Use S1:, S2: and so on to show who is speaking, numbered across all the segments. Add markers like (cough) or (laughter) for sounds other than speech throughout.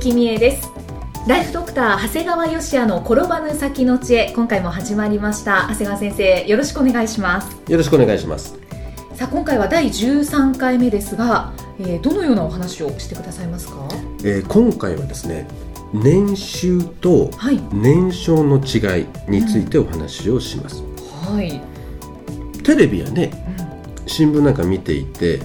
S1: は、生きみえです。ライフドクター長谷川芳也の転ばぬ先の知恵今回も始まりました。長谷川先生よろしくお願いします。
S2: よろしくお願いします。
S1: さあ今回は第13回目ですが、えーどのようなお話をしてくださいますか？
S2: えー今回はですね、年収と
S1: はい。
S2: 年少の違いについてお話をします。
S1: はい、
S2: テレビやね、新聞なんか見ていて、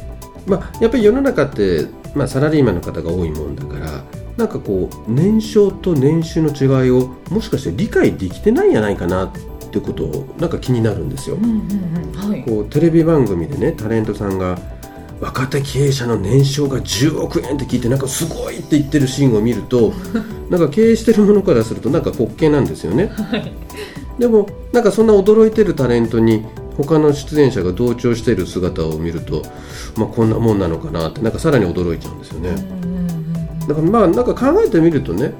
S2: まあやっぱり世の中ってまあサラリーマンの方が多いもんだから、なんかこう年少と年収の違いをもしかして理解できてないんじゃないかなってことをなんか気になるんですよ。
S1: うんうんうん。はい。
S2: こうテレビ番組でねタレントさんが若手経営者の年商が10億円って聞いてなんかすごいって言ってるシーンを見ると (laughs) なんか経営してるものからするとなんか滑稽なんですよね、でもなんかそんな驚いてるタレントに他の出演者が同調している姿を見ると、まあ、こんなもんなのかなってなんかさらに驚いちゃうんですよね、だからまあなんか考えてみるとね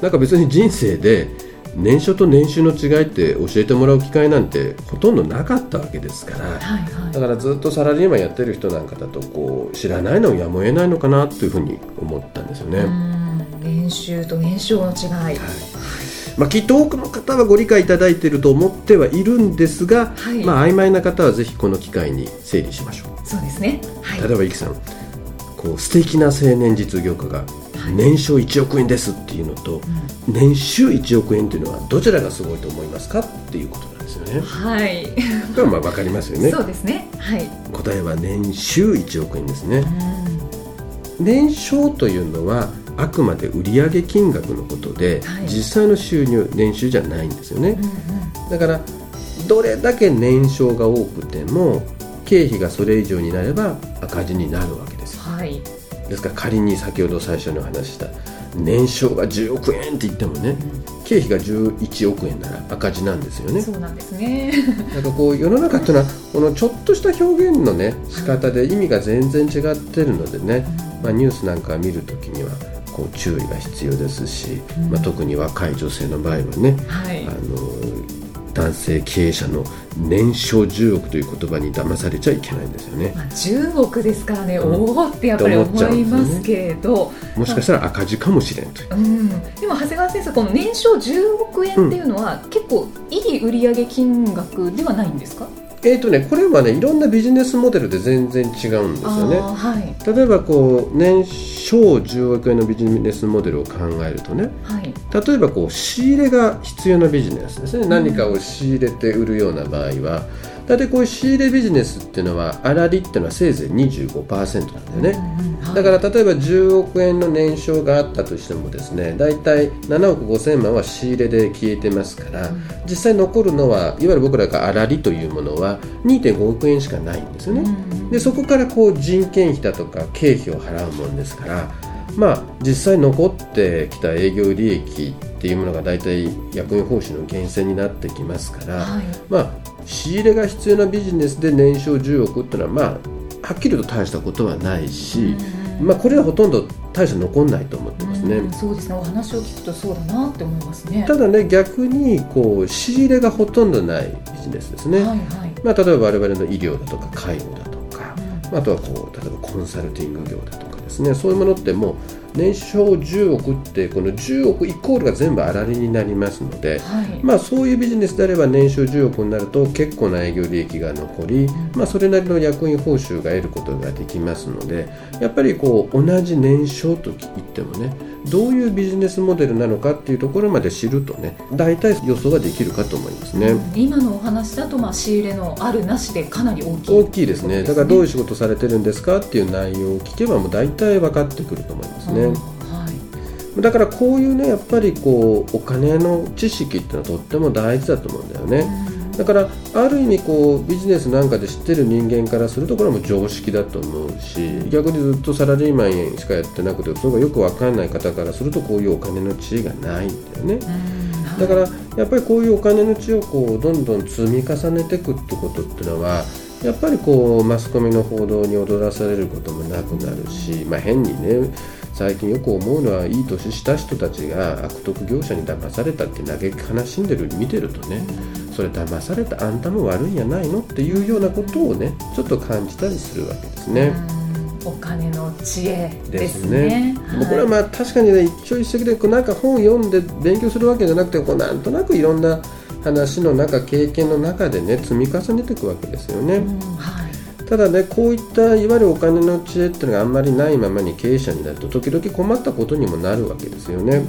S2: なんか別に人生で年初と年収の違いって教えてもらう機会なんてほとんどなかったわけですから、
S1: はいはい。
S2: だからずっとサラリーマンやってる人なんかだとこう知らないのやむを得ないのかなというふうに思ったんですよね。
S1: うん。年収と年少の違い、
S2: まあ、きっと多くの方はご理解いただいていると思ってはいるんですが、
S1: はい。
S2: まあ曖昧な方はぜひこの機会に整理しましょう。
S1: そうですね。はい。
S2: 例えばイキさんこう素敵な青年実業家が年商1億円ですっていうのと、年収1億円っていうのはどちらがすごいと思いますかっていうことなんですよね。
S1: はい、
S2: これはまあ分かりますよね。
S1: そうですね。はい、
S2: 答えは年収1億円ですね。
S1: う
S2: 年商というのはあくまで売上金額のことで、
S1: はい。
S2: 実際の収入年収じゃないんですよね、
S1: んうん。
S2: だからどれだけ年商が多くても経費がそれ以上になれば赤字になるわけです
S1: はい
S2: ですから仮に先ほど最初にお話しした年商が10億円って言ってもね、経費が11億円なら赤字なんですよね。
S1: そうなんですね。
S2: なんかこう世の中っていうのはこのちょっとした表現のね仕方で意味が全然違ってるのでね、まあ、ニュースなんか見るときにはこう注意が必要ですし、まあ、特に若い女性の場合はね、
S1: はい。
S2: あの男性経営者の年商10億という言葉に騙されちゃいけないんですよね。
S1: まあ、10億ですからね、
S2: うん。
S1: おおってやっぱり思いますけれど、
S2: もしかしたら赤字かもしれんという。
S1: うん、でも長谷川先生この年商10億円っていうのは、結構いい売上金額ではないんですか？
S2: えーとね、これはねいろんなビジネスモデルで全然違うんですよね。
S1: はい。
S2: 例えばこう年商10億円のビジネスモデルを考えるとね
S1: はい。
S2: 例えばこう仕入れが必要なビジネスですね、何かを仕入れて売るような場合は大体こういう仕入れビジネスっていうのは粗利っていうのはせいぜい25%なんだよね、
S1: うん
S2: だから例えば10億円の年商があったとしてもですね大体7億5000万は仕入れで消えてますから、実際残るのはいわゆる僕らが粗利というものは2.5億円しかないんですよね、
S1: うん。
S2: でそこからこう人件費だとか経費を払うもんですからまあ実際残ってきた営業利益っていうものが大体役員報酬の源泉になってきますから、
S1: はい。
S2: まあ仕入れが必要なビジネスで年商10億っていうのはまあはっきりと大したことはないし、まあこれはほとんど大して残んないと思ってますね。
S1: うんそうですね。お話を聞くとそうだなって思いますね。
S2: ただね逆にこう仕入れがほとんどないビジネスですね、
S1: はいはい。
S2: まあ、例えば我々の医療だとか介護だとか、
S1: うん。
S2: あとはこう例えばコンサルティング業だとかですね。そういうものってもう年商10億ってこの10億イコールが全部粗利になりますので、
S1: はい。
S2: まあ、そういうビジネスであれば年商10億になると結構な営業利益が残り、まあ、それなりの役員報酬が得ることができますのでやっぱりこう同じ年商と言ってもねどういうビジネスモデルなのかっていうところまで知るとね大体予想ができるかと思いますね。
S1: 今のお話だとまあ仕入れのあるなしでかなり大きい。
S2: 大きいですね。だからどういう仕事されてるんですかっていう内容を聞けばもう大体分かってくると思いますね。
S1: うんはい
S2: だからこういうねやっぱりこうお金の知識っていうのはとっても大事だと思うんだよね。だからある意味こうビジネスなんかで知ってる人間からするとこれはもう常識だと思うし逆にずっとサラリーマンしかやってなくてそれがよく分かんない方からするとこういうお金の知恵がないんだよね。だからやっぱりこういうお金の知恵をこうどんどん積み重ねていくってことっていうのはやっぱりこうマスコミの報道に踊らされることもなくなるし、まあ、変にね最近よく思うのはいい年した人たちが悪徳業者に騙されたって嘆き悲しんでる見てるとねそれ騙されたあんたも悪いんやないのっていうようなことをねちょっと感じたりするわけですね。
S1: お金の知恵ですね。
S2: ですねこれはまあ確かにね一朝一夕でこうなんか本を読んで勉強するわけじゃなくてこうなんとなくいろんな話の中経験の中でね積み重ねていくわけですよね。はいただねこういったいわゆるお金の知恵っていうのがあんまりないままに経営者になると時々困ったことにもなるわけですよね。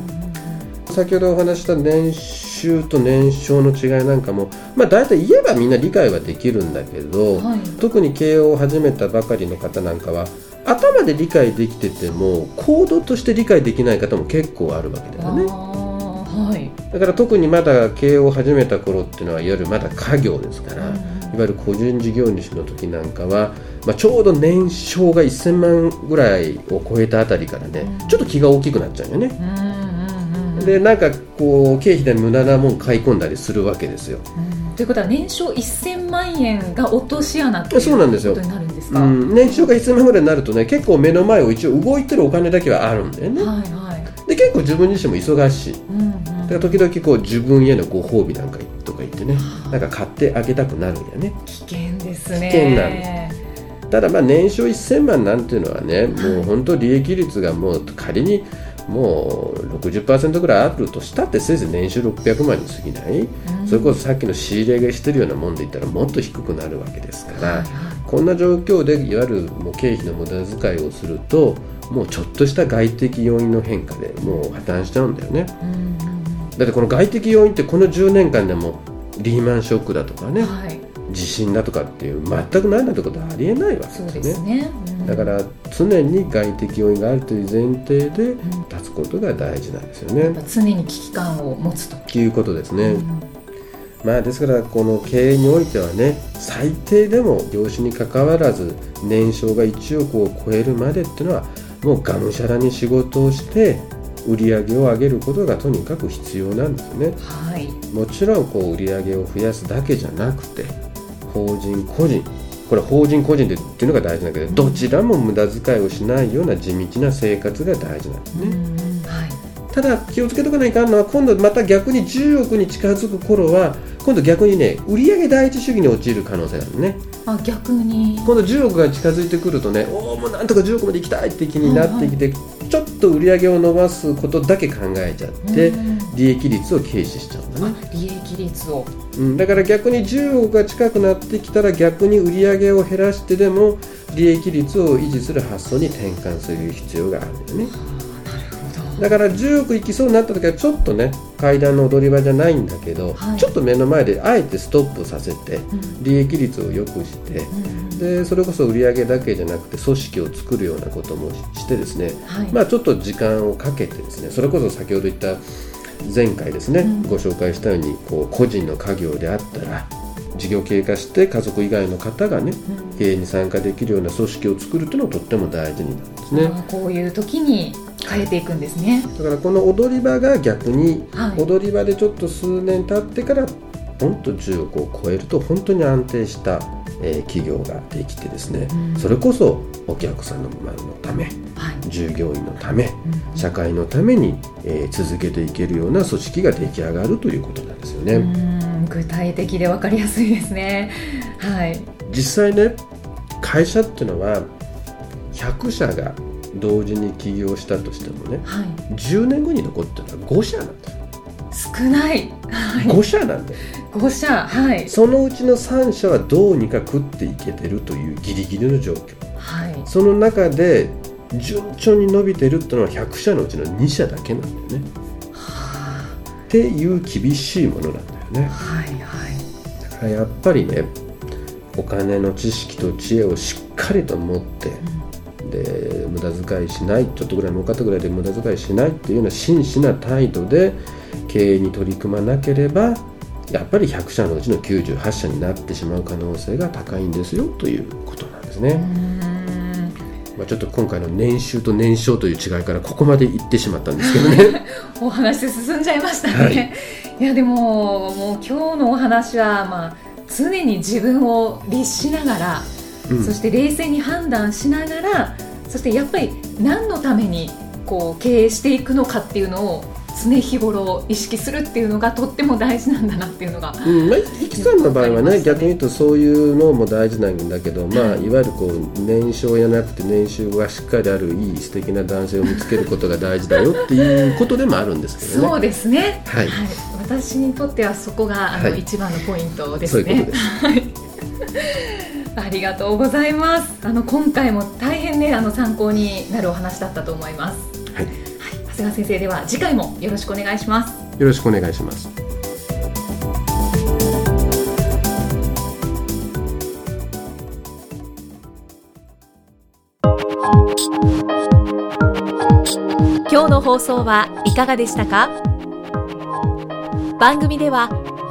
S2: 先ほどお話した年収と年少の違いなんかも、まあ、大体言えばみんな理解はできるんだけど、はい、特に経営を始めたばかりの方なんかは頭で理解できてても行動として理解できない方も結構あるわけだよね。はい、だから特にまだ経営を始めた頃っていうのはいわゆるまだ家業ですから、うん、いわゆる個人事業主の時なんかは、まあ、ちょうど年商が1000万ぐらいを超えたあたりからね、うん、ちょっと気が大きくなっちゃうよね。うんでなんかこう経費で無駄なもん買い込んだりするわけですよ。
S1: ということは年商1000万円が落とし穴ということになるんですか、
S2: うん、年商が1000万ぐらいになるとね結構目の前を一応動いてるお金だけはあるんだよね。はいはい、で結構自分自身も忙しい、うんうん、だから時々こう自分へのご褒美なんか言ってね。なんか買ってあげたくなるんやね。
S1: 危険ですね。
S2: 危険なんです。ただまあ年商1000万なんていうのはね、もう本当利益率がもう仮にもう60%ぐらいあるとしたってせいぜい年収600万に過ぎない、うん、それこそさっきの仕入れがしてるようなもんで言ったらもっと低くなるわけですから、こんな状況でいわゆるもう経費の無駄遣いをするともうちょっとした外的要因の変化でもう破綻しちゃうんだよね、うん、だってこの外的要因ってこの10年間でもリーマンショックだとかね、はい地震だとかっていう全くないなんてことはありえないわけですね。ねうん、だから常に外的要因があるという前提で立つことが大事なんですよね。うん、
S1: 常に危機感を持つ
S2: ということですね。うん、まあですからこの経営においてはね最低でも業種にかかわらず年商が1億を超えるまでっていうのはもうがむしゃらに仕事をして売り上げを上げることがとにかく必要なんですね。はい、もちろんこう売り上げを増やすだけじゃなくて法人個人これ法人個人でっていうのが大事だけどどちらも無駄遣いをしないような地道な生活が大事なんですね。はい、ただ気をつけとかないかんのは今度また逆に10億に近づく頃は今度逆にね売上第一主義に陥る可能性があるね。
S1: あ逆に。
S2: 今度10億が近づいてくるとねおおもうなんとか10億まで行きたいって気になってきて、はい。はい、ちょっと売り上げを伸ばすことだけ考えちゃって利益率を軽視しちゃうんだね。
S1: 利益率を。
S2: うん、だから逆に10億が近くなってきたら逆に売り上げを減らしてでも利益率を維持する発想に転換する必要があるんだよね。だから10億いきそうになった時はちょっとね階段の踊り場じゃないんだけど、はい、ちょっと目の前であえてストップさせて、利益率を良くして、うん、でそれこそ売上だけじゃなくて組織を作るようなこともしてですね、はい、まあちょっと時間をかけてですねそれこそ先ほど言った前回ですね、うん、ご紹介したようにこう個人の家業であったら事業経過して家族以外の方がね、うん、経営に参加できるような組織を作るというのはとっても大事になるんですね。
S1: こういう時に変えていくんですね。
S2: だからこの踊り場が逆に、はい、踊り場でちょっと数年経ってから本当10億を超えると本当に安定したえー、企業ができてですね、うん、それこそお客さんのため、はい、従業員のため、うん、社会のために、えー、続けていけるような組織が出来上がるということなんですよね。
S1: 具体的で分かりやすいですね。はい、
S2: 実際ね会社っていうのは100社が同時に起業したとしてもね、はい、10年後に残ってるのは5社なんです
S1: 少ない、
S2: はい、5社なんだよ。
S1: 5社。はい。
S2: そのうちの3社はどうにか食っていけてるというギリギリの状況、はい、その中で順調に伸びてるっていうのは100社のうちの2社だけなんだよね、はあ、っていう厳しいものなんだよね。はいはい。だからやっぱりねお金の知識と知恵をしっかりと持って、うん、で無駄遣いしないちょっとぐらい儲かったぐらいで無駄遣いしないっていうような真摯な態度で経営に取り組まなければやっぱり100社のうちの98社になってしまう可能性が高いんですよということなんですね。まあ、ちょっと今回の年収と年少という違いからここまで行ってしまったんですけどね。(laughs)
S1: お話進んじゃいましたね、はい、いやでももう今日のお話は、まあ、常に自分を律しながら、うん、そして冷静に判断しながらそしてやっぱり何のためにこう経営していくのかっていうのを常日頃意識するっていうのがとっても大事なんだなっていうのが、
S2: うん。まあ、イキさんの場合はね、ね、逆に言うとそういうのも大事なんだけど、まあ、いわゆるこう年少やなくて年収がしっかりあるいい素敵な男性を見つけることが大事だよっていうことでもあるんですけどね。
S1: そうですね、はい、はい、私にとってはそこがあの、はい、一番のポイントですね。そういうことですありがとうございます。あの今回も大変ねあの参考になるお話だったと思います。はい。長谷川先生では次回もよろしくお願いします。
S2: よろしくお願いします。
S1: 今日の放送はいかがでしたか？番組では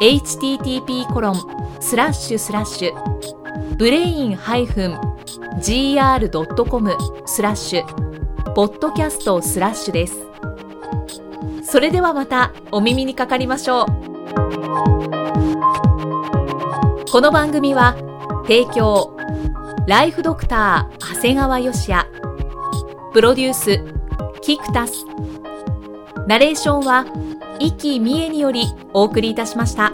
S1: http コロンスラッシュスラッシュブレイン -gr.com スラッシュポッドキャストスラッシュです。それではまたお耳にかかりましょう。この番組は提供ライフドクター長谷川芳也。プロデュースキクタス。ナレーションは生きみえによりお送りいたしました。